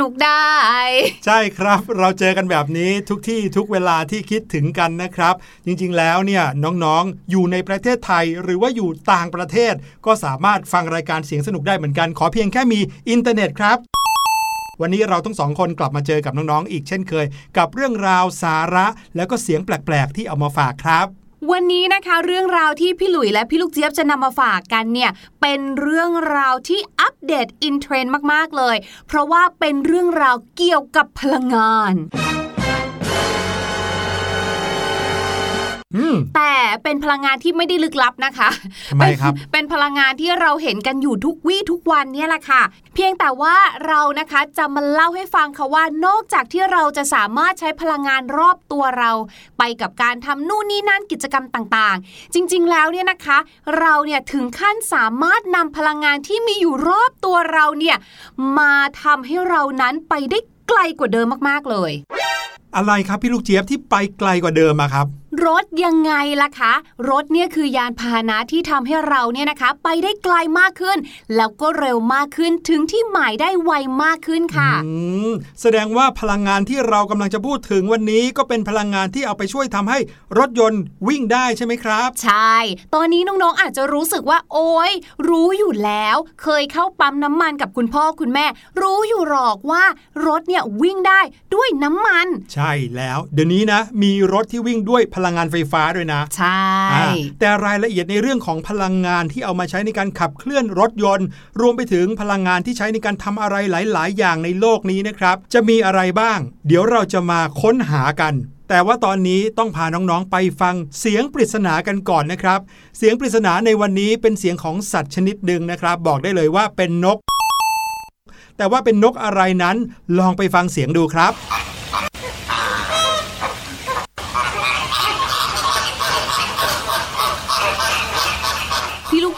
นุกได้ ใช่ครับเราเจอกันแบบนี้ทุกที่ทุกเวลาที่คิดถึงกันนะครับ จริงๆแล้วเนี่ยน้องๆอยู่ในประเทศไทยหรือว่าอยู่ต่างประเทศ ก็สามารถฟังรายการเสียงสนุกได้เหมือนกัน ขอเพียงแค่มีอินเทอร์เน็ตครับวันนี้เราทั้งสองคนกลับมาเจอกับน้องๆ อีกเช่นเคย กับเรื่องราวสาระ แล้วก็เสียงแปลกๆ ที่เอามาฝากครับ วันนี้นะคะเรื่องราวที่พี่หลุยและพี่ลูกเจี๊ยบจะนำมาฝากกันเนี่ยเป็นเรื่องราวที่อัปเดตอินเทรนด์มากๆเลย เพราะว่าเป็นเรื่องราวเกี่ยวกับพลังงาน แต่เป็นพลังงานที่ไม่ได้ลึกลับนะคะทำไมครับเป็นเป็นพลังงานที่เราเห็นกันอยู่ทุกวี่ทุกวันเนี่ยแหละค่ะ เพียงแต่ว่าเรานะคะจะมาเล่าให้ฟังค่ะว่านอกจากที่เราจะสามารถใช้พลังงานรอบตัวเรา ไปกับการทำนู่นนี่นั่นกิจกรรมต่างๆ จริงๆแล้วเนี่ยนะคะ เราเนี่ยถึงขั้นสามารถนำพลังงานที่มีอยู่รอบตัวเราเนี่ยมาทำให้เรานั้นไปได้ไกลกว่าเดิมมากๆเลย อะไรครับพี่ลูกเจี๊ยบที่ไปไกลกว่าเดิมอะครับ รถยังไงล่ะคะ รถเนี่ยคือยานพาหนะที่ทำให้เราเนี่ยนะคะ ไปได้ไกลมากขึ้น แล้วก็เร็วมากขึ้นถึงที่หมายได้ไวมากขึ้นค่ะอืมแสดงว่าพลังงานที่เรากำลังจะพูดถึงวันนี้ก็เป็นพลังงานที่เอาไปช่วยทำให้รถยนต์วิ่งได้ใช่ไหมครับ ใช่ ตอนนี้น้องๆอาจจะรู้สึกว่า โอ๊ยรู้อยู่แล้ว เคยเข้าปั๊มน้ำมันกับคุณพ่อคุณแม่ รู้อยู่หรอกว่ารถเนี่ยวิ่งได้ด้วยน้ำมัน ใช่แล้ว เดี๋ยวนี้นะ มีรถที่วิ่งด้วยพลังงานไฟฟ้าด้วยนะ ใช่อ่าแต่รายละเอียดในเรื่องของพลังงานที่เอามาใช้ในการขับเคลื่อนรถยนต์ รวมไปถึงพลังงานที่ใช้ในการทำอะไรหลาย ๆ อย่างในโลกนี้นะครับ จะมีอะไรบ้าง เดี๋ยวเราจะมาค้นหากันแต่ว่าตอนนี้ต้องพาน้องๆ ไปฟังเสียงปริศนากันก่อนนะครับ เสียงปริศนาในวันนี้เป็นเสียงของสัตว์ชนิดหนึ่งนะครับ บอกได้เลยว่าเป็นนก แต่ว่าเป็นนกอะไรนั้นลองไปฟังเสียงดูครับ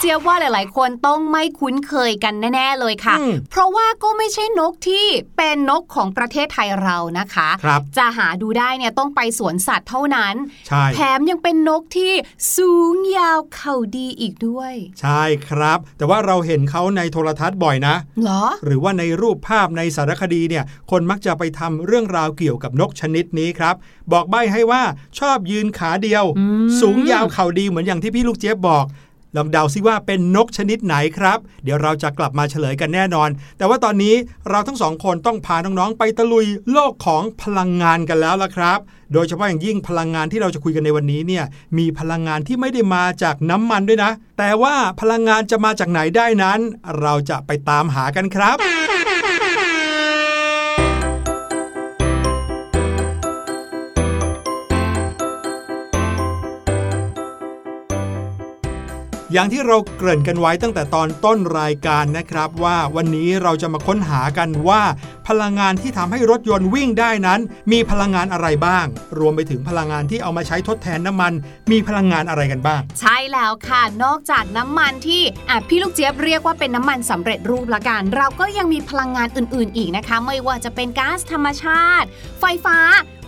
พี่ลูกเจี๊ยบว่าหลาย ๆ คนต้องไม่คุ้นเคยกันแน่ ๆ เลยค่ะอืมเพราะว่าก็ไม่ใช่นกที่เป็นนกของประเทศไทยเรานะคะครับจะหาดูได้เนี่ยต้องไปสวนสัตว์เท่านั้นใช่แถมยังเป็นนกที่สูงยาวเข่าดีอีกด้วย ใช่ครับ แต่ว่าเราเห็นเขาในโทรทัศน์บ่อยนะเหรอ หรือว่าในรูปภาพในสารคดีเนี่ย คนมักจะไปทำเรื่องราวเกี่ยวกับนกชนิดนี้ครับ บอกใบ้ให้ว่าชอบยืนขาเดียวอืมสูงยาวเข่าดีเหมือนอย่างที่พี่ลูกเจี๊ยบบอก ลองเดาซิว่าเป็นนกชนิดไหนครับ เดี๋ยวเราจะกลับมาเฉลยกันแน่นอน แต่ว่าตอนนี้เราทั้งสองคนต้องพาน้องๆ ไปตะลุยโลกของพลังงานกันแล้วล่ะครับ โดยเฉพาะอย่างยิ่งพลังงานที่เราจะคุยกันในวันนี้เนี่ยมีพลังงานที่ไม่ได้มาจากน้ำมันด้วยนะ แต่ว่าพลังงานจะมาจากไหนได้นั้น เราจะไปตามหากันครับ อย่างที่เราเกริ่นกันไว้ตั้งแต่ตอนต้นรายการนะครับว่าวันนี้เราจะมาค้นหากันว่า พลังงานที่ทำให้รถยนต์วิ่งได้นั้น มีพลังงานอะไรบ้าง รวมไปถึงพลังงานที่เอามาใช้ทดแทนน้ำมัน มีพลังงานอะไรกันบ้าง ใช่แล้วค่ะ นอกจากน้ำมันที่อะพี่ลูกเจี๊ยบเรียกว่าเป็นน้ำมันสำเร็จรูปละกัน เราก็ยังมีพลังงานอื่น ๆ อีกนะคะ ไม่ว่าจะเป็นก๊าซธรรมชาติ ไฟฟ้า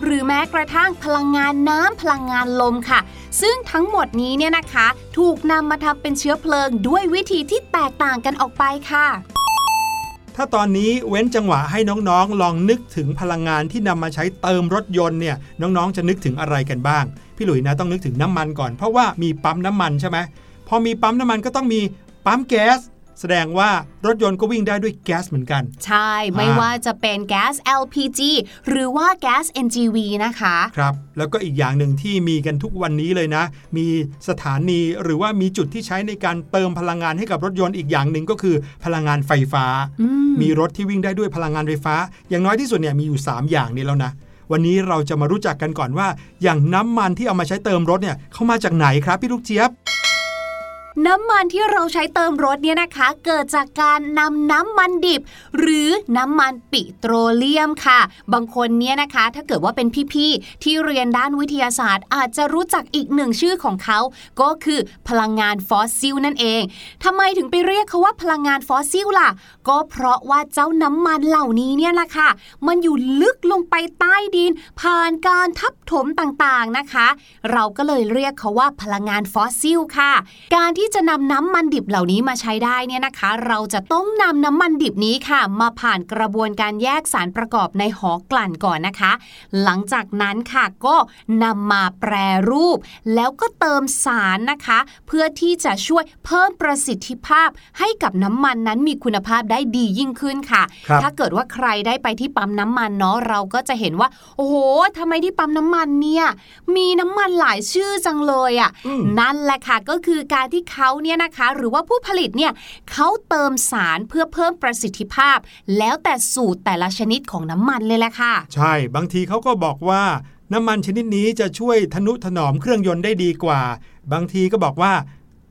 หรือแม้กระทั่งพลังงานน้ำพลังงานลมค่ะ ซึ่งทั้งหมดนี้เนี่ยนะคะ ถูกนำมาทำเป็นเชื้อเพลิงด้วยวิธีที่แตกต่างกันออกไปค่ะ ถ้าตอนนี้เว้นจังหวะให้น้องๆ ลองนึกถึงพลังงานที่นำมาใช้เติมรถยนต์เนี่ยน้องๆ จะนึกถึงอะไรกันบ้าง พี่หลุยนะต้องนึกถึงน้ำมันก่อน เพราะว่ามีปั๊มน้ำมันใช่ไหมพอมีปั๊มน้ำมันก็ต้องมีปั๊มแก๊ส แสดงว่ารถยนต์ก็วิ่งได้ด้วยแก๊สเหมือนกัน ใช่ ไม่ว่าจะเป็นแก๊ส LPG หรือว่าแก๊ส NGV นะคะ ครับ แล้วก็อีกอย่างหนึ่งที่มีกันทุกวันนี้เลยนะ มีสถานีหรือว่ามีจุดที่ใช้ในการเติมพลังงานให้กับรถยนต์อีกอย่างหนึ่งก็คือพลังงานไฟฟ้าอืมมีรถที่วิ่งได้ด้วยพลังงานไฟฟ้า อย่างน้อยที่สุดเนี่ยมีอยู่ 3 อย่างนี้แล้วนะวันนี้เราจะมารู้จักกันก่อนว่า อย่างน้ำมันที่เอามาใช้เติมรถเนี่ยเข้ามาจากไหนครับพี่ลูกเจี๊ยบ น้ำมันที่เราใช้เติมรถเนี่ยนะคะ เกิดจากการนำน้ำมันดิบ หรือน้ำมันปิโตรเลียมค่ะ บางคนเนี่ยนะคะ ถ้าเกิดว่าเป็นพี่ๆที่เรียนด้านวิทยาศาสตร์ อาจจะรู้จักอีกหนึ่งชื่อของเขา ก็คือพลังงานฟอสซิลนั่นเองทำไมถึงไปเรียกเขาว่าพลังงานฟอสซิลล่ะ ก็เพราะว่าเจ้าน้ำมันเหล่านี้เนี่ยแหละค่ะ มันอยู่ลึกลงไปใต้ดิน ผ่านการทับถมต่างๆนะคะ เราก็เลยเรียกเขาว่าพลังงานฟอสซิลค่ะ การที่จะนำน้ำมันดิบเหล่านี้มาใช้ได้เนี่ยนะคะ เราจะต้องนำน้ำมันดิบนี้ค่ะ มาผ่านกระบวนการแยกสารประกอบในหอกลั่นก่อนนะคะ หลังจากนั้นค่ะก็นำมาแปรรูป แล้วก็เติมสารนะคะ เพื่อที่จะช่วยเพิ่มประสิทธิภาพให้กับน้ำมันนั้นมีคุณภาพได้ดียิ่งขึ้นค่ะครับถ้าเกิดว่าใครได้ไปที่ปั๊มน้ำมันเนาะเราก็จะเห็นว่า โอ้โหทำไมที่ปั๊มน้ำมันเนี่ยมีน้ำมันหลายชื่อจังเลยอะ่ะอืมนั่นแหละค่ะก็คือการที่เขาเนี่ยนะคะ หรือว่าผู้ผลิตเนี่ยเขาเติมสารเพื่อเพิ่มประสิทธิภาพ แล้วแต่สูตรแต่ละชนิดของน้ำมันเลยแหละค่ะ ใช่บางทีเขาก็บอกว่าน้ำมันชนิดนี้จะช่วยทนุถนอมเครื่องยนต์ได้ดีกว่า บางทีก็บอกว่า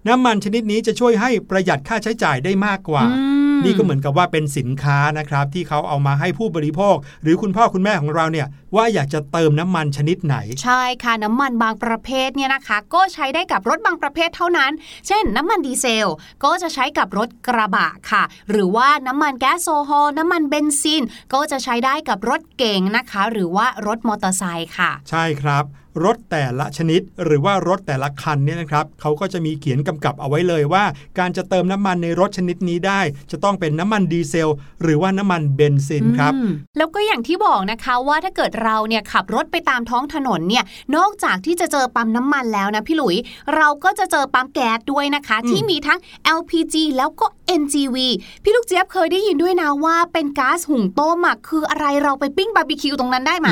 น้ำมันชนิดนี้จะช่วยให้ประหยัดค่าใช้จ่ายได้มากกว่าอืม นี่ก็เหมือนกับว่าเป็นสินค้านะครับที่เขาเอามาให้ผู้บริโภค หรือคุณพ่อคุณแม่ของเราเนี่ยว่าอยากจะเติมน้ำมันชนิดไหน ใช่ค่ะน้ำมันบางประเภทเนี่ยนะคะ ก็ใช้ได้กับรถบางประเภทเท่านั้น เช่น น้ำมันดีเซล ก็จะใช้กับรถกระบะค่ะ หรือว่าน้ำมันแก๊สโซฮอลน้ำมันเบนซิน ก็จะใช้ได้กับรถเก๋งนะคะ หรือว่ารถมอเตอร์ไซค์ค่ะ ใช่ครับรถแต่ละชนิด หรือว่ารถแต่ละคันเนี่ยนะครับเขาก็จะมีเขียนกำกับเอาไว้เลยว่า การจะเติมน้ำมันในรถชนิดนี้ได้ จะต้องเป็นน้ำมันดีเซล หรือว่าน้ำมันเบนซินครับอืมแล้วก็อย่างที่บอกนะคะว่าถ้าเกิดเราเนี่ยขับรถไปตามท้องถนนเนี่ยนอกจากที่จะเจอปั๊มน้ำมันแล้วนะพี่หลุย เราก็จะเจอปั๊มแก๊สด้วยนะคะอืมที่มีทั้ง LPG แล้วก็ NGV พี่ลูกเจี๊ยบเคยได้ยินด้วยนะว่าเป็นก๊าซหุงต้มอะคืออะไรเราไปปิ้งบาร์บีคิวตรงนั้นได้ไหม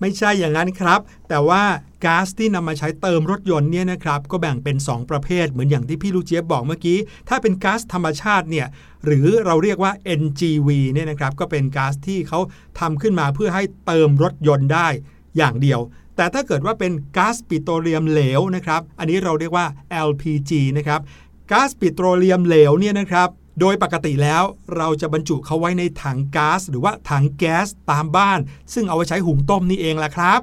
ไม่ใช่อย่างนั้นครับ แต่ว่าก๊าซที่นำมาใช้เติมรถยนต์เนี่ยนะครับก็แบ่งเป็น 2 ประเภท เหมือนอย่างที่พี่ลูกเจี๊ยบบอกเมื่อกี้ ถ้าเป็นก๊าซธรรมชาติเนี่ยหรือเราเรียกว่า NGV เนี่ยนะครับก็เป็นก๊าซที่เขาทำขึ้นมาเพื่อให้เติมรถยนต์ได้อย่างเดียว แต่ถ้าเกิดว่าเป็นก๊าซปิโตรเลียมเหลวนะครับ อันนี้เราเรียกว่า LPG นะครับก๊าซปิโตรเลียมเหลวเนี่ยนะครับ โดยปกติแล้วเราจะบรรจุเขาไว้ในถังก๊าซหรือว่าถังแก๊สตามบ้าน ซึ่งเอาไว้ใช้หุงต้มนี่เองแหละครับ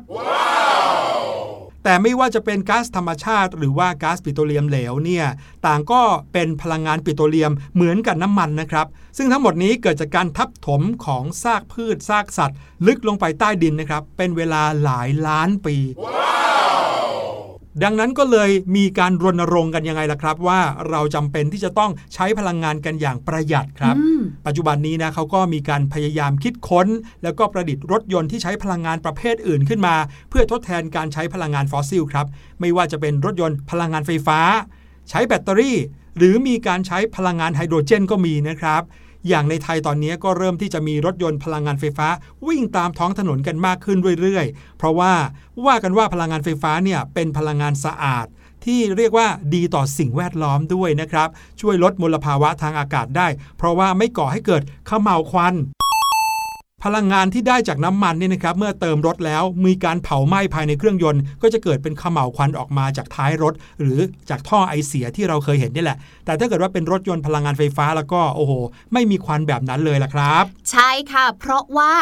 แต่ไม่ว่าจะเป็นก๊าซธรรมชาติ หรือว่าก๊าซปิโตรเลียมเหลวเนี่ยต่างก็เป็นพลังงานปิโตรเลียมเหมือนกับน้ำมันนะครับ ซึ่งทั้งหมดนี้เกิดจากการทับถมของซากพืชซากสัตว์ ลึกลงไปใต้ดินนะครับ เป็นเวลาหลายล้านปี ดังนั้นก็เลยมีการรณรงค์กันยังไงล่ะครับ ว่าเราจำเป็นที่จะต้องใช้พลังงานกันอย่างประหยัดครับอืมปัจจุบันนี้นะเขาก็มีการพยายามคิดค้น แล้วก็ประดิษฐ์รถยนต์ที่ใช้พลังงานประเภทอื่นขึ้นมา เพื่อทดแทนการใช้พลังงานฟอสซิลครับไม่ว่าจะเป็นรถยนต์พลังงานไฟฟ้า ใช้แบตเตอรี่ หรือมีการใช้พลังงานไฮโดรเจนก็มีนะครับ อย่างในไทยตอนนี้ก็เริ่มที่จะมีรถยนต์พลังงานไฟฟ้า วิ่งตามท้องถนนกันมากขึ้นเรื่อยๆ เพราะว่าว่ากันว่าพลังงานไฟฟ้าเนี่ยเป็นพลังงานสะอาด ที่เรียกว่าดีต่อสิ่งแวดล้อมด้วยนะครับ ช่วยลดมลภาวะทางอากาศได้ เพราะว่าไม่ก่อให้เกิดขมเหลวควัน พลังงานที่ได้จากน้ำมันเนี่ยนะครับเมื่อเติมรถแล้วมีการเผาไหม้ภายในเครื่องยนต์ ก็จะเกิดเป็นขมเหลาวควันออกมาจากท้ายรถ หรือจากท่อไอเสียที่เราเคยเห็นนี่แหละ แต่ถ้าเกิดว่าเป็นรถยนต์พลังงานไฟฟ้าแล้วก็โอ้โห ไม่มีควันแบบนั้นเลยล่ะครับ ใช่ค่ะ เพราะว่า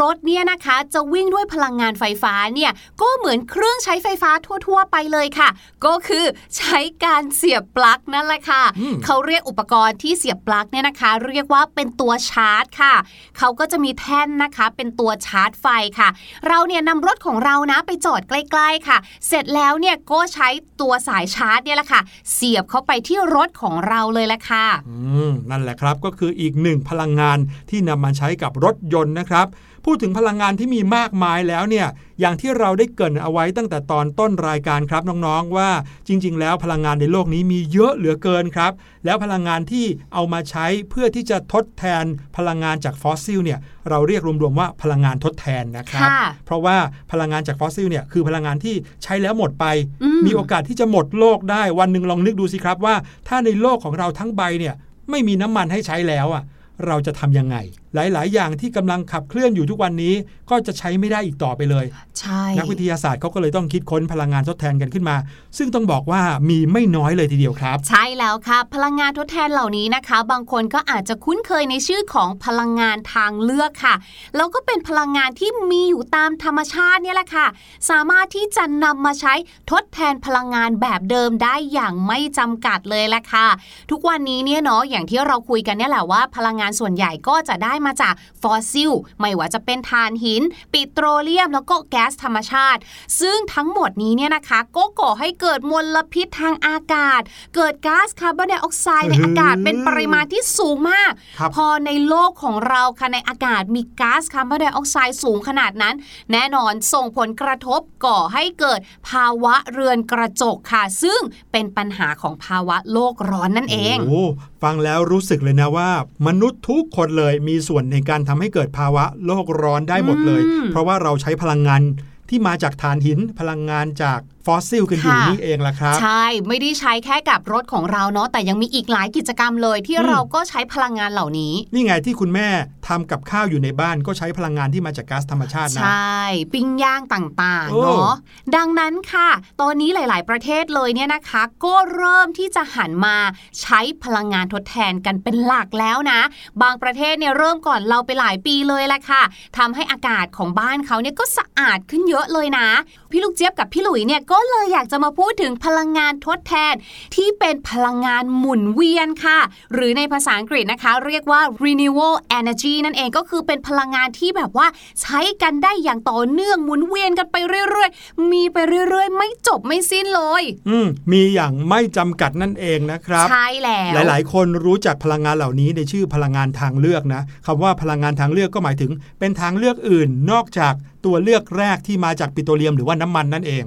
รถเนี่ยนะคะจะวิ่งด้วยพลังงานไฟฟ้าเนี่ยก็เหมือนเครื่องใช้ไฟฟ้าทั่ว ๆ ไปเลยค่ะ ก็คือใช้การเสียบปลั๊กนั่นแหละค่ะอืมเขาเรียกอุปกรณ์ที่เสียบปลั๊กเนี่ยนะคะ เรียกว่าเป็นตัวชาร์จค่ะ เขาก็จะมีแท่นนะคะ เป็นตัวชาร์จไฟค่ะ เราเนี่ยนำรถของเรานะไปจอดใกล้ ๆค่ะ เสร็จแล้วเนี่ยก็ใช้ตัวสายชาร์จเนี่ยแหละค่ะ เสียบเข้าไปที่รถของเราเลยแหละค่ะอืมนั่นแหละครับก็คืออีกหนึ่งพลังงานที่นำมาใช้กับรถยนต์นะครับ พูดถึงพลังงานที่มีมากมายแล้วเนี่ยอย่างที่เราได้เกริ่นเอาไว้ตั้งแต่ตอนต้นรายการครับน้องๆว่าจริง ๆ แล้วพลังงานในโลกนี้มีเยอะเหลือเกินครับ แล้วพลังงานที่เอามาใช้เพื่อที่จะทดแทนพลังงานจากฟอสซิลเนี่ยเราเรียกรวมๆว่าพลังงานทดแทนนะครับค่ะเพราะว่าพลังงานจากฟอสซิลเนี่ยคือพลังงานที่ใช้แล้วหมดไปอืมมีโอกาสที่จะหมดโลกได้วันหนึ่งลองนึกดูสิครับว่า ถ้าในโลกของเราทั้งใบเนี่ยไม่มีน้ำมันให้ใช้แล้วอะเราจะทำยังไง หลาย ๆ อย่างที่กำลังขับเคลื่อนอยู่ทุกวันนี้ก็จะใช้ไม่ได้อีกต่อไปเลยใช่นักวิทยาศาสตร์เขาก็เลยต้องคิดค้นพลังงานทดแทนกันขึ้นมา ซึ่งต้องบอกว่ามีไม่น้อยเลยทีเดียวครับ ใช่แล้วค่ะ พลังงานทดแทนเหล่านี้นะคะ บางคนก็อาจจะคุ้นเคยในชื่อของพลังงานทางเลือกค่ะแล้วก็เป็นพลังงานที่มีอยู่ตามธรรมชาติเนี่ยแหละค่ะ สามารถที่จะนำมาใช้ทดแทนพลังงานแบบเดิมได้อย่างไม่จำกัดเลยแหละค่ะ ทุกวันนี้เนี่ยเนาะอย่างที่เราคุยกันเนี่ยแหละว่า พลังงานส่วนใหญ่ก็จะได้มาจากฟอสซิล ไม่ว่าจะเป็นถ่านหิน ปิโตรเลียม แล้วก็แก๊สธรรมชาติ ซึ่งทั้งหมดนี้เนี่ยนะคะ ก็ก่อให้เกิดมลพิษทางอากาศ เกิดก๊าซคาร์บอนไดออกไซด์ในอากาศเป็นปริมาณที่สูงมากครับพอในโลกของเราค่ะในอากาศมีก๊าซคาร์บอนไดออกไซด์สูงขนาดนั้น แน่นอนส่งผลกระทบก่อให้เกิดภาวะเรือนกระจกค่ะ ซึ่งเป็นปัญหาของภาวะโลกร้อนนั่นเองโอ้ฟังแล้วรู้สึกเลยนะว่า มนุษย์ทุกคนเลยมีส่วนในการทำให้เกิดภาวะโลกร้อนได้หมดเลยอืมเพราะว่าเราใช้พลังงานที่มาจากถ่านหินพลังงานจากฟอสซิลกันอยู่ค่ะนี่เองล่ะครับ ใช่ไม่ได้ใช้แค่กับรถของเราเนาะแต่ยังมีอีกหลายกิจกรรมเลยที่อืมเราก็ใช้พลังงานเหล่านี้ นี่ไงที่คุณแม่ทำกับข้าวอยู่ในบ้านก็ใช้พลังงานที่มาจากก๊าซธรรมชาติใชนะ่ปิ้งย่างต่างโอ้ๆเนาะดังนั้นค่ะ ตอนนี้หลาย ๆ ประเทศเลยเนี่ยนะคะ ก็เริ่มที่จะหันมาใช้พลังงานทดแทนกันเป็นหลักแล้วนะ บางประเทศเนี่ยเริ่มก่อนเราไปหลายปีเลยแหละค่ะทำให้อากาศของบ้านเขาเนี่ยก็สะอาดขึ้นเยอะเลยนะ พี่ลูกเจี๊ยบกับพี่หลุยเนี่ยก็เลยอยากจะมาพูดถึงพลังงานทดแทน ที่เป็นพลังงานหมุนเวียนค่ะ หรือในภาษาอังกฤษนะคะ เรียกว่า renewable energy นั่นเองก็คือเป็นพลังงานที่แบบว่าใช้กันได้อย่างต่อเนื่องหมุนเวียนกันไปเรื่อยๆ มีไปเรื่อยๆ ไม่จบไม่สิ้นเลย อืมมีอย่างไม่จำกัดนั่นเองนะครับ ใช่แล้ว หลายๆ คนรู้จักพลังงานเหล่านี้ในชื่อพลังงานทางเลือกนะคำว่าพลังงานทางเลือกก็หมายถึง เป็นทางเลือกอื่นนอกจากตัวเลือกแรกที่มาจากปิโตรเลียมหรือว่าน้ำมันนั่นเอง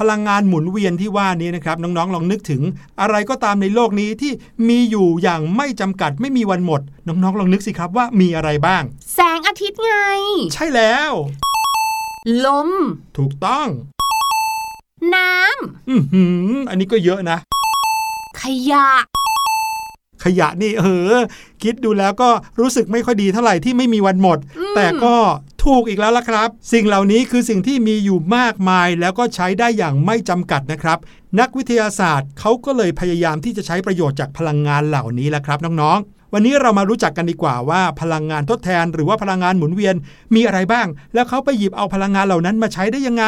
พลังงานหมุนเวียนที่ว่านี้นะครับน้องๆลองนึกถึง อะไรก็ตามในโลกนี้ที่มีอยู่อย่างไม่จำกัดไม่มีวันหมด น้องๆลองนึกสิครับว่ามีอะไรบ้าง แสงอาทิตย์ไง ใช่แล้ว ลม ถูกต้อง น้อือหืออันนี้ก็เยอะนะำขยะขยะนี่เออคิดดูแล้วก็รู้สึกไม่ค่อยดีเท่าไหร่ที่ไม่มีวันหมด แต่ก็ ถูกอีกแล้วล่ะครับ สิ่งเหล่านี้คือสิ่งที่มีอยู่มากมายแล้วก็ใช้ได้อย่างไม่จำกัดนะครับ นักวิทยาศาสตร์เขาก็เลยพยายามที่จะใช้ประโยชน์จากพลังงานเหล่านี้แหละครับน้องๆ วันนี้เรามารู้จักกันดีกว่าว่าพลังงานทดแทน หรือว่าพลังงานหมุนเวียนมีอะไรบ้าง แล้วเขาไปหยิบเอาพลังงานเหล่านั้นมาใช้ได้ยังไง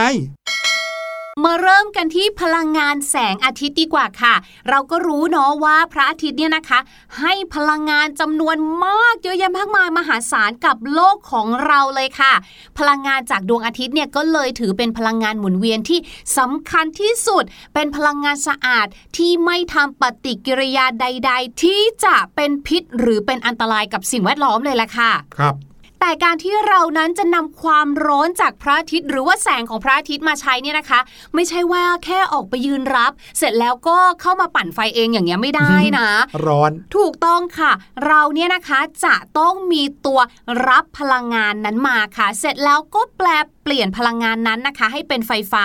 มาเริ่มกันที่พลังงานแสงอาทิตย์ดีกว่าค่ะ เราก็รู้เนาะว่าพระอาทิตย์เนี่ยนะคะ ให้พลังงานจำนวนมากเยอะแยะมากมายมหาศาลกับโลกของเราเลยค่ะ พลังงานจากดวงอาทิตย์เนี่ยก็เลยถือเป็นพลังงานหมุนเวียนที่สำคัญที่สุด เป็นพลังงานสะอาดที่ไม่ทำปฏิกิริยาใด ๆ ที่จะเป็นพิษหรือเป็นอันตรายกับสิ่งแวดล้อมเลยล่ะค่ะ ครับ แต่การที่เรานั้นจะนำความร้อนจากพระอาทิตย์ หรือว่าแสงของพระอาทิตย์มาใช้เนี่ยนะคะ ไม่ใช่ว่าแค่ออกไปยืนรับ เสร็จแล้วก็เข้ามาปั่นไฟเองอย่างเงี้ยไม่ได้นะ ร้อนถูกต้องค่ะ เราเนี่ยนะคะจะต้องมีตัวรับพลังงานนั้นมาค่ะ เสร็จแล้วก็แปลเปลี่ยนพลังงานนั้นนะคะ ให้เป็นไฟฟ้า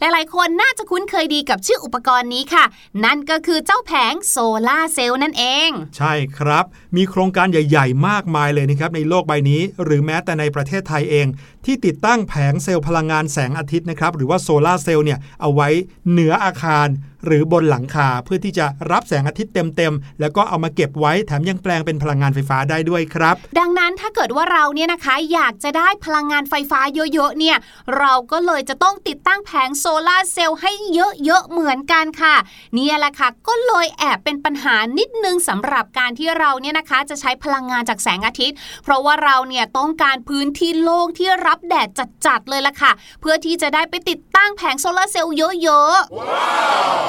หลายๆ คนน่าจะคุ้นเคยดีกับชื่ออุปกรณ์นี้ค่ะ นั่นก็คือเจ้าแผงโซลาร์เซลล์นั่นเอง ใช่ครับ มีโครงการใหญ่ ๆ มากมายเลยนะครับในโลกใบนี้หรือแม้แต่ในประเทศไทยเอง ที่ติดตั้งแผงเซลล์พลังงานแสงอาทิตย์นะครับหรือว่าโซลาเซลล์เนี่ยเอาไว้เหนืออาคารหรือบนหลังคาเพื่อที่จะรับแสงอาทิตย์เต็มๆแล้วก็เอามาเก็บไว้แถมยังแปลงเป็นพลังงานไฟฟ้าได้ด้วยครับ ดังนั้นถ้าเกิดว่าเราเนี่ยนะคะอยากจะได้พลังงานไฟฟ้าเยอะๆเนี่ยเราก็เลยจะต้องติดตั้งแผงโซลาร์เซลล์ให้เยอะๆเหมือนกันค่ะ เนี่ยแหละค่ะก็เลยแอบเป็นปัญหานิดนึงสำหรับการที่เราเนี่ยนะคะจะใช้พลังงานจากแสงอาทิตย์ เพราะว่าเราเนี่ยต้องการพื้นที่โล่งที่รับแดดจัดๆเลยล่ะค่ะ เพื่อที่จะได้ไปติดตั้งแผงโซลาร์เซลล์เยอะๆ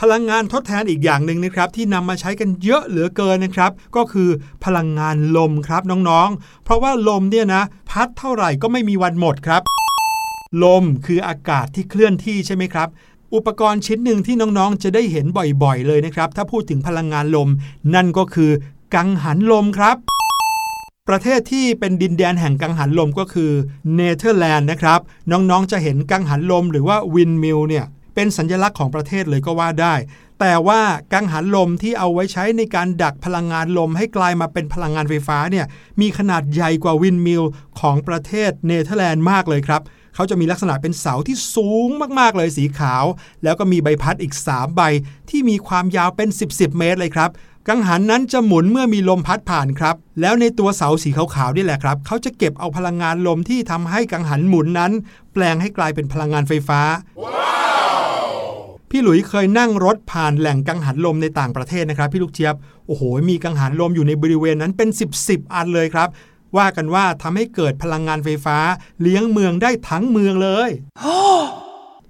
พลังงานทดแทนอีกอย่างหนึ่งนะครับ ที่นำมาใช้กันเยอะเหลือเกินนะครับ ก็คือพลังงานลมครับน้องๆ เพราะว่าลมเนี่ยนะ พัดเท่าไหร่ก็ไม่มีวันหมดครับ ลมคืออากาศที่เคลื่อนที่ใช่ไหมครับ อุปกรณ์ชิ้นหนึ่งที่น้องๆ จะได้เห็นบ่อยๆ เลยนะครับ ถ้าพูดถึงพลังงานลม นั่นก็คือ กังหันลมครับ ประเทศที่เป็นดินแดนแห่งกังหันลมก็คือเนเธอร์แลนด์นะครับ น้องๆจะเห็นกังหันลมหรือว่า windmill เนี่ย เป็นสัญลักษณ์ของประเทศเลยก็ว่าได้ แต่ว่ากังหันลมที่เอาไว้ใช้ในการดักพลังงานลมให้กลายมาเป็นพลังงานไฟฟ้าเนี่ยมีขนาดใหญ่กว่า windmill ของประเทศเนเธอร์แลนด์มากเลยครับเขาจะมีลักษณะเป็นเสาที่สูงมากๆเลยสีขาว แล้วก็มีใบพัดอีก 3 ใบ ที่มีความยาวเป็น 10 10 เมตรเลยครับ กังหันนั้นจะหมุนเมื่อมีลมพัดผ่านครับ แล้วในตัวเสาสีขาวๆนี่แหละครับ เขาจะเก็บเอาพลังงานลมที่ทำให้กังหันหมุนนั้น แปลงให้กลายเป็นพลังงานไฟฟ้าพ พี่หลุยเคยนั่งรถผ่านแหล่งกังหันลมในต่างประเทศนะครับ พี่ลูกเจี๊ยบโอ้โห มีกังหันลมอยู่ในบริเวณนั้นเป็น 10บสอันเลยครับ ว่ากันว่าทำให้เกิดพลังงานไฟฟ้า เลี้ยงเมืองได้ทั้งเมืองเลย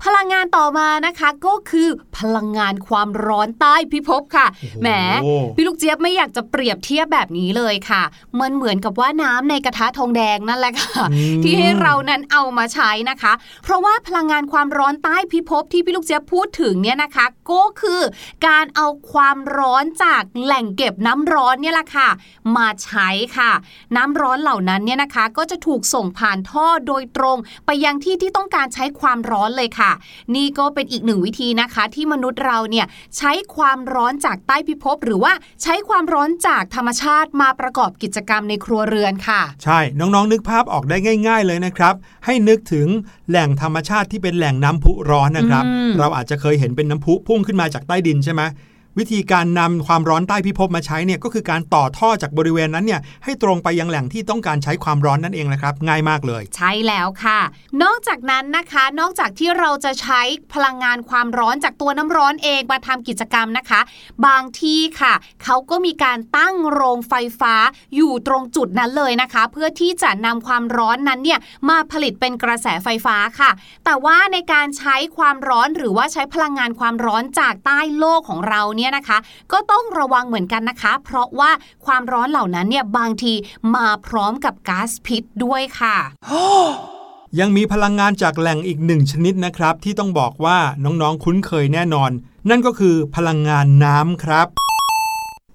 พลังงานต่อมานะคะก็คือพลังงานความร้อนใต้พิภพค่ะแหมพี่ลูกเจี๊ยบไม่อยากจะเปรียบเทียบแบบนี้เลยค่ะ มันเหมือนกับว่าน้ำในกระทะทองแดงนั่นแหละค่ะ ที่ให้เรานั้นเอามาใช้นะคะ เพราะว่าพลังงานความร้อนใต้พิภพที่พี่ลูกเจี๊ยบพูดถึงเนี่ยนะคะ ก็คือการเอาความร้อนจากแหล่งเก็บน้ำร้อนเนี่ยแหละค่ะ มาใช้ค่ะ น้ำร้อนเหล่านั้นเนี่ยนะคะ ก็จะถูกส่งผ่านท่อโดยตรง ไปยังที่ที่ต้องการใช้ความร้อนเลยค่ะนี่ก็เป็นอีกหนึ่งวิธีนะคะที่มนุษย์เราเนี่ยใช้ความร้อนจากใต้พิภพหรือว่าใช้ความร้อนจากธรรมชาติมาประกอบกิจกรรมในครัวเรือนค่ะ ใช่น้องๆนึกภาพออกได้ง่าย ๆเลยนะครับ ให้นึกถึงแหล่งธรรมชาติที่เป็นแหล่งน้ำพุร้อนนะครับ เราอาจจะเคยเห็นเป็นน้ำพุพุ่งขึ้นมาจากใต้ดินใช่ไหม วิธีการนำความร้อนใต้พิภพมาใช้เนี่ยก็คือการต่อท่อจากบริเวณนั้นเนี่ยให้ตรงไปยังแหล่งที่ต้องการใช้ความร้อนนั่นเองนะครับ ง่ายมากเลย ใช่แล้วค่ะ นอกจากนั้นนะคะ นอกจากที่เราจะใช้พลังงานความร้อนจากตัวน้ำร้อนเองมาทำกิจกรรมนะคะ บางที่ค่ะเขาก็มีการตั้งโรงไฟฟ้าอยู่ตรงจุดนั้นเลยนะคะ เพื่อที่จะนำความร้อนนั้นเนี่ยมาผลิตเป็นกระแสไฟฟ้าค่ะ แต่ว่าในการใช้ความร้อนหรือว่าใช้พลังงานความร้อนจากใต้โลกของเราเนี่ยี่ยนะคะ ก็ต้องระวังเหมือนกันนะคะ เพราะว่าความร้อนเหล่านั้นเนี่ยบางทีมาพร้อมกับก๊าซพิษด้วยค่ะยังมีพลังงานจากแหล่งอีกหนึ่งชนิดนะครับ ที่ต้องบอกว่าน้องๆคุ้นเคยแน่นอน นั่นก็คือพลังงานน้ำครับ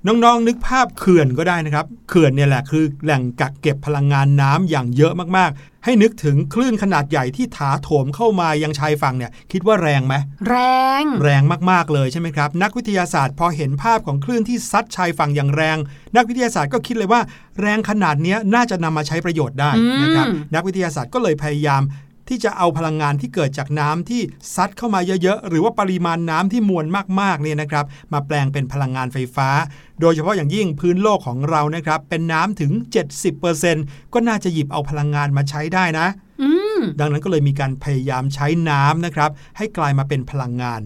น้องๆนนึกภาพเขื่อนก็ได้นะครับ เขื่อนเนี่ยแหละคือแหล่งกักเก็บพลังงานน้ำอย่างเยอะมากๆ ให้นึกถึงคลื่นขนาดใหญ่ที่ถาโถมเข้ามายังชายฝั่งเนี่ยคิดว่าแรงไหมแรง แรงมากๆเลยใช่ไหมครับ นักวิทยาศาสตร์พอเห็นภาพของคลื่นที่ซัดชายฝั่งอย่างแรง นักวิทยาศาสตร์ก็คิดเลยว่า แรงขนาดนี้น่าจะนำมาใช้ประโยชน์ได้นะครับนักวิทยาศาสตร์ก็เลยพยายาม ที่จะเอาพลังงานที่เกิดจากน้ำที่ซัดเข้ามาเยอะๆ หรือว่าปริมาณน้ำที่มวลมากๆเนี่ยนะครับ มาแปลงเป็นพลังงานไฟฟ้า โดยเฉพาะอย่างยิ่งพื้นโลกของเรานะครับ เป็นน้ำถึง 70%ก็น่าจะหยิบเอาพลังงานมาใช้ได้นะดังนั้นก็เลยมีการพยายามใช้น้ำนะครับ ให้กลายมาเป็นพลังงาน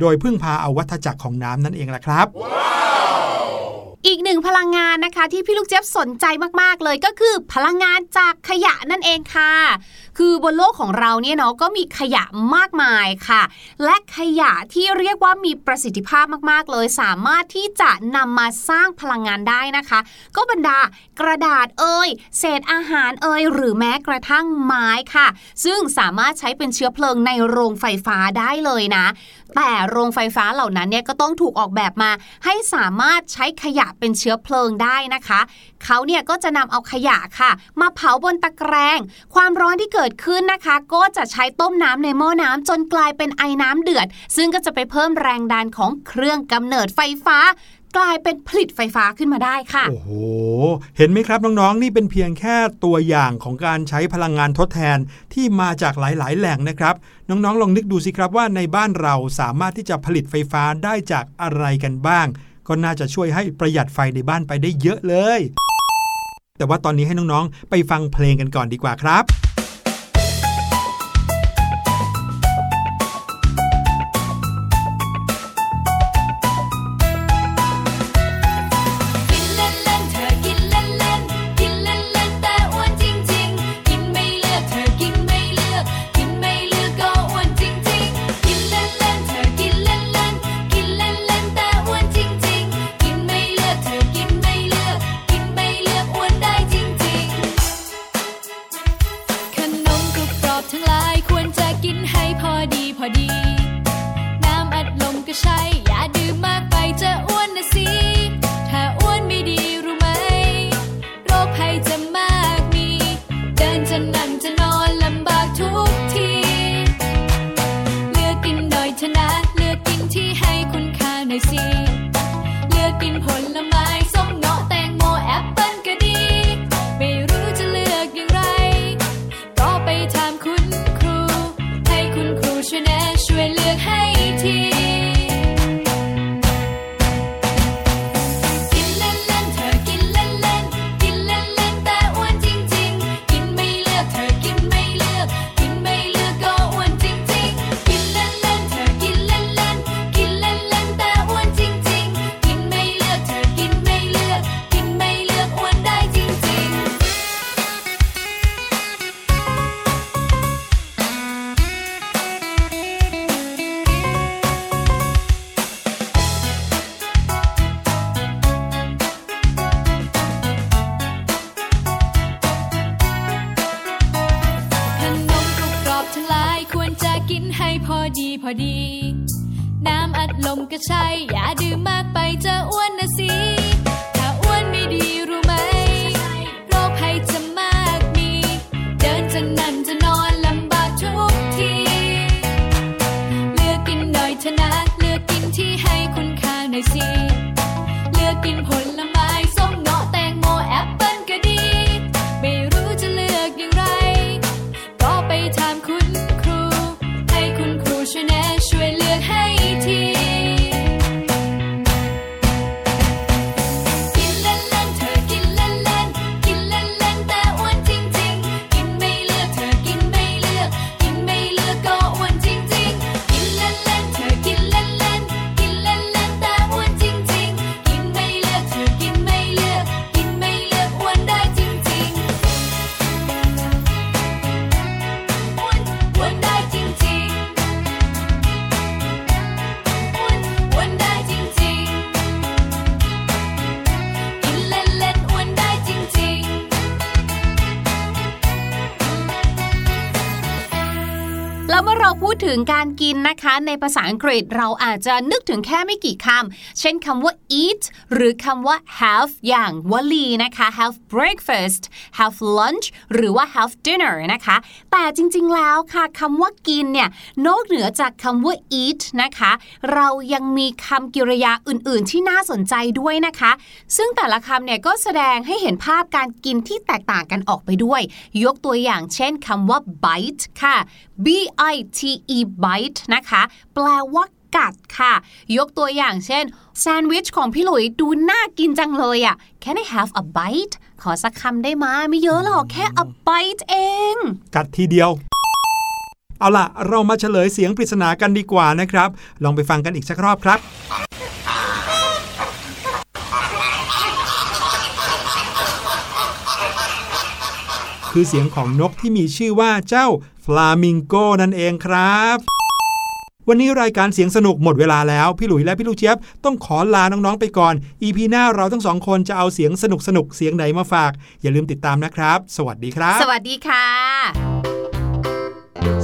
โดยพึ่งพาเอาวัฏจักรของน้ำนั่นเองแหละครับ wow! อีกหนึ่งพลังงานนะคะ ที่พี่ลูกเจี๊ยบสนใจมากๆเลยก็คือพลังงานจากขยะนั่นเองค่ะ คือบนโลกของเราเนี่ยเนาะก็มีขยะมากมายค่ะ และขยะที่เรียกว่ามีประสิทธิภาพมากๆเลย สามารถที่จะนำมาสร้างพลังงานได้นะคะ ก็บรรดากระดาษเอ่ยเศษอาหารเอ่ยหรือแม้กระทั่งไม้ค่ะ ซึ่งสามารถใช้เป็นเชื้อเพลิงในโรงไฟฟ้าได้เลยนะ แต่โรงไฟฟ้าเหล่านั้นเนี่ยก็ต้องถูกออกแบบมา ให้สามารถใช้ขยะเป็นเชื้อเพลิงได้นะคะ เขาเนี่ยก็จะนำเอาขยะค่ะ มาเผาบนตะแกรงความร้อนที่เกิดขึ้นนะคะ ก็จะใช้ต้มน้ำในหม้อน้ำจนกลายเป็นไอ้น้ำเดือด ซึ่งก็จะไปเพิ่มแรงดันของเครื่องกำเนิดไฟฟ้า กลายเป็นผลิตไฟฟ้าขึ้นมาได้ค่ะ โอ้โห เห็นไหมครับน้องๆ นี่เป็นเพียงแค่ตัวอย่างของการใช้พลังงานทดแทนที่มาจากหลายๆ แหล่งนะครับ น้องๆ ลองนึกดูสิครับว่าในบ้านเราสามารถที่จะผลิตไฟฟ้าได้จากอะไรกันบ้าง ก็น่าจะช่วยให้ประหยัดไฟในบ้านไปได้เยอะเลย แต่ว่าตอนนี้ให้น้องๆ ไปฟังเพลงกันก่อนดีกว่าครับ ก็ใช่ อย่าดื่มมากไปจะอ้วนนะสิถ้าอ้วนไม่ดีรู้ไหม โรคภัยจะมากมี เดินจะนั่นจะนอนลำบากทุกที เลือกกินหน่อยเถอะนะ เลือกกินที่ให้คุณค่าหน่อยสิ เลือกกินผล ถึงการกินนะคะ ในภาษาอังกฤษเราอาจจะนึกถึงแค่ไม่กี่คำ เช่นคำว่า eat หรือคำว่า have อย่างวลีนะคะ have breakfast have lunch หรือว่า have dinner นะคะ แต่จริงๆแล้วค่ะคำว่ากินเนี่ย นอกเหนือจากคำว่า eat นะคะ เรายังมีคำกริยาอื่นๆ ที่น่าสนใจด้วยนะคะ ซึ่งแต่ละคำเนี่ยก็แสดงให้เห็นภาพการกินที่แตกต่างกันออกไปด้วย ยกตัวอย่างเช่นคำว่า bite ค่ะ b i t e bite นะคะ แปลว่ากัดค่ะ ยกตัวอย่างเช่นแซนด์วิชของพี่หลุยดูน่ากินจังเลยอะ่ะ Can I have a bite ขอสักคำได้ไหมไม่เยอะหรอกแค่ a bite เอง กัดทีเดียว เอาล่ะ เรามาเฉลยเสียงปริศนากันดีกว่านะครับ ลองไปฟังกันอีกสักรอบครับคือเสียงของนกที่มีชื่อว่าเจ้า ฟลามิงโกนั่นเองครับ วันนี้รายการเสียงสนุกหมดเวลาแล้ว พี่หลุยและพี่ลูกเจี๊ยบต้องขอลาน้องๆไปก่อน อีพีหน้าเราทั้งสองคนจะเอาเสียงสนุกสนุกๆเสียงไหนมาฝาก อย่าลืมติดตามนะครับ สวัสดีครับ สวัสดีค่ะ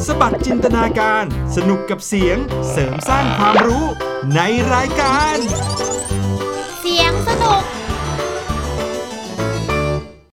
สบัดจินตนาการ สนุกกับเสียง เสริมสร้างความรู้ในรายการ